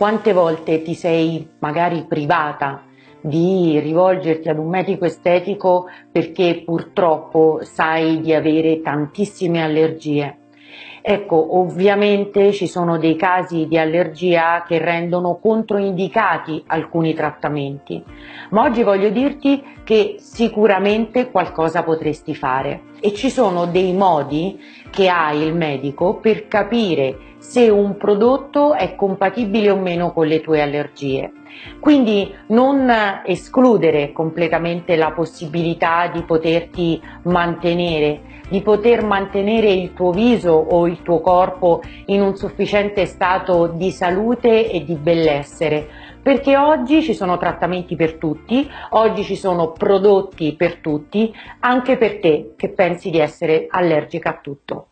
Quante volte ti sei magari privata di rivolgerti ad un medico estetico perché purtroppo sai di avere tantissime allergie? Ecco, ovviamente ci sono dei casi di allergia che rendono controindicati alcuni trattamenti, ma oggi voglio dirti che sicuramente qualcosa potresti fare e ci sono dei modi che ha il medico per capire se un prodotto è compatibile o meno con le tue allergie. Quindi non escludere completamente la possibilità di poterti mantenere, di poter mantenere il tuo viso o il tuo corpo in un sufficiente stato di salute e di benessere, perché oggi ci sono trattamenti per tutti, oggi ci sono prodotti per tutti, anche per te che pensi di essere allergica a tutto.